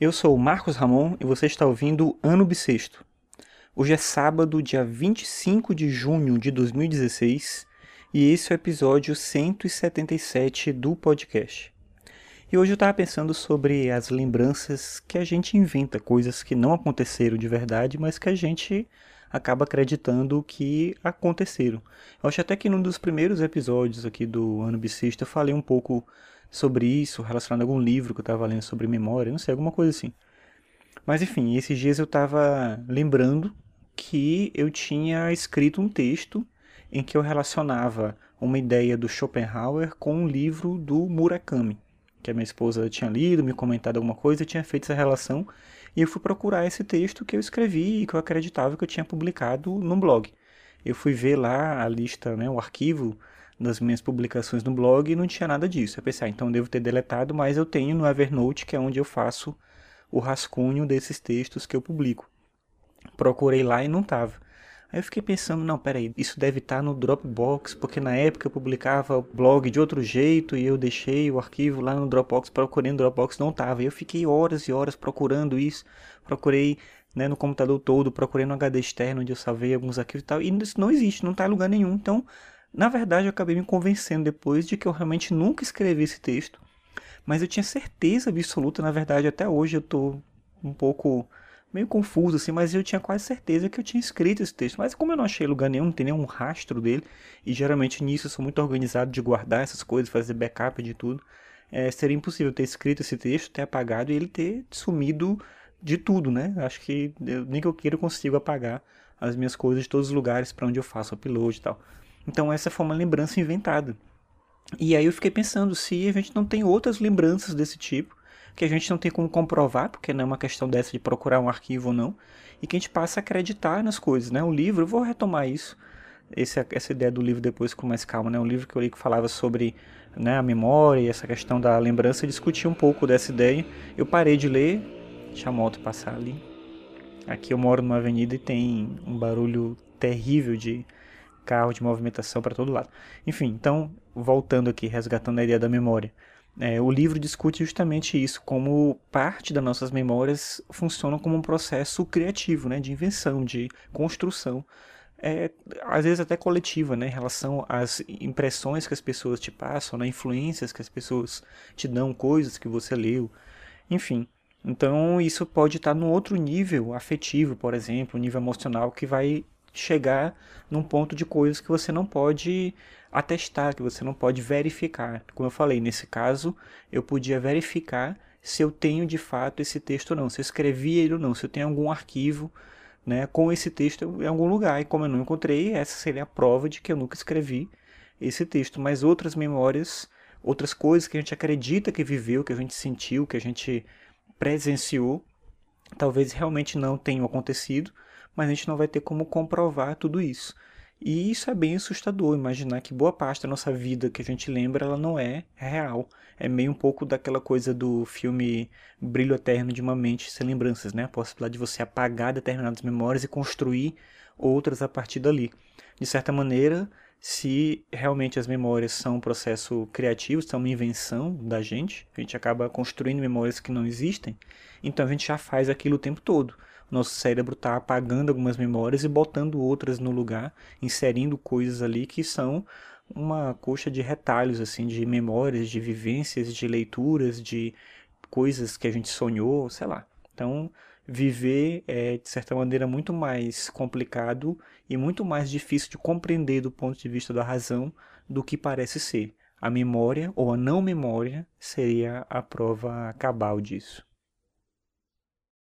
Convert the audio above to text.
Eu sou o Marcos Ramon e você está ouvindo Ano Bissexto. Hoje é sábado, dia 25 de junho de 2016 e esse é o episódio 177 do podcast. E hoje eu estava pensando sobre as lembranças que a gente inventa, coisas que não aconteceram de verdade, mas que a gente acaba acreditando que aconteceram. Eu acho até que num dos primeiros episódios aqui do Ano Bissexto eu falei um pouco sobre isso, relacionado a algum livro que eu estava lendo sobre memória, não sei, alguma coisa assim. Mas enfim, esses dias eu estava lembrando que eu tinha escrito um texto em que eu relacionava uma ideia do Schopenhauer com um livro do Murakami, que a minha esposa tinha lido, me comentado alguma coisa, tinha feito essa relação, e eu fui procurar esse texto que eu escrevi e que eu acreditava que eu tinha publicado no blog. Eu fui ver lá a lista, né, o arquivo das minhas publicações no blog e não tinha nada disso. Eu pensei, ah, então devo ter deletado, mas eu tenho no Evernote, que é onde eu faço o rascunho desses textos que eu publico. Procurei lá e não estava. Aí eu fiquei pensando, não, peraí, isso deve estar tá no Dropbox, porque na época eu publicava blog de outro jeito e eu deixei o arquivo lá no Dropbox, procurei no Dropbox, não estava. Eu fiquei horas e horas procurando isso, procurei né, no computador todo, procurei no HD externo onde eu salvei alguns arquivos e tal, e isso não existe, não está em lugar nenhum. Então, na verdade, eu acabei me convencendo depois de que eu realmente nunca escrevi esse texto, mas eu tinha certeza absoluta, na verdade, até hoje eu estou um pouco meio confuso assim, mas eu tinha quase certeza que eu tinha escrito esse texto. Mas como eu não achei lugar nenhum, não tem nenhum rastro dele, e geralmente nisso eu sou muito organizado de guardar essas coisas, fazer backup de tudo, é, seria impossível ter escrito esse texto, ter apagado e ele ter sumido de tudo, né? Acho que eu, nem que eu queira eu consigo apagar as minhas coisas de todos os lugares para onde eu faço upload e tal. Então essa foi uma lembrança inventada. E aí eu fiquei pensando se a gente não tem outras lembranças desse tipo, que a gente não tem como comprovar, porque não é uma questão dessa de procurar um arquivo ou não, e que a gente passa a acreditar nas coisas, né? O livro, eu vou retomar isso, esse, essa ideia do livro depois com mais calma, né? Um livro que eu li que falava sobre né, a memória e essa questão da lembrança, eu discuti um pouco dessa ideia. Eu parei de ler, deixa a moto passar ali. Aqui eu moro numa avenida e tem um barulho terrível de carro, de movimentação para todo lado. Enfim, então, voltando aqui, resgatando a ideia da memória. É, o livro discute justamente isso, como parte das nossas memórias funcionam como um processo criativo, né, de invenção, de construção, é, às vezes até coletiva, né, em relação às impressões que as pessoas te passam, né, influências que as pessoas te dão, coisas que você leu, enfim. Então isso pode estar no outro nível afetivo, por exemplo, nível emocional, que vai chegar num ponto de coisas que você não pode atestar, que você não pode verificar. Como eu falei, nesse caso, eu podia verificar se eu tenho de fato esse texto ou não, se eu escrevi ele ou não, se eu tenho algum arquivo né, com esse texto em algum lugar. E como eu não encontrei, essa seria a prova de que eu nunca escrevi esse texto. Mas outras memórias, outras coisas que a gente acredita que viveu, que a gente sentiu, que a gente presenciou, talvez realmente não tenham acontecido, mas a gente não vai ter como comprovar tudo isso. E isso é bem assustador, imaginar que boa parte da nossa vida que a gente lembra, ela não é real. É meio um pouco daquela coisa do filme Brilho Eterno de uma Mente Sem Lembranças, né? A possibilidade de você apagar determinadas memórias e construir outras a partir dali. De certa maneira, se realmente as memórias são um processo criativo, são uma invenção da gente, a gente acaba construindo memórias que não existem, então a gente já faz aquilo o tempo todo nosso cérebro está apagando algumas memórias e botando outras no lugar, inserindo coisas ali que são uma coxa de retalhos assim de memórias, de vivências, de leituras, de coisas que a gente sonhou, sei lá. Então, viver é de certa maneira muito mais complicado e muito mais difícil de compreender do ponto de vista da razão do que parece ser. A memória ou a não memória seria a prova cabal disso.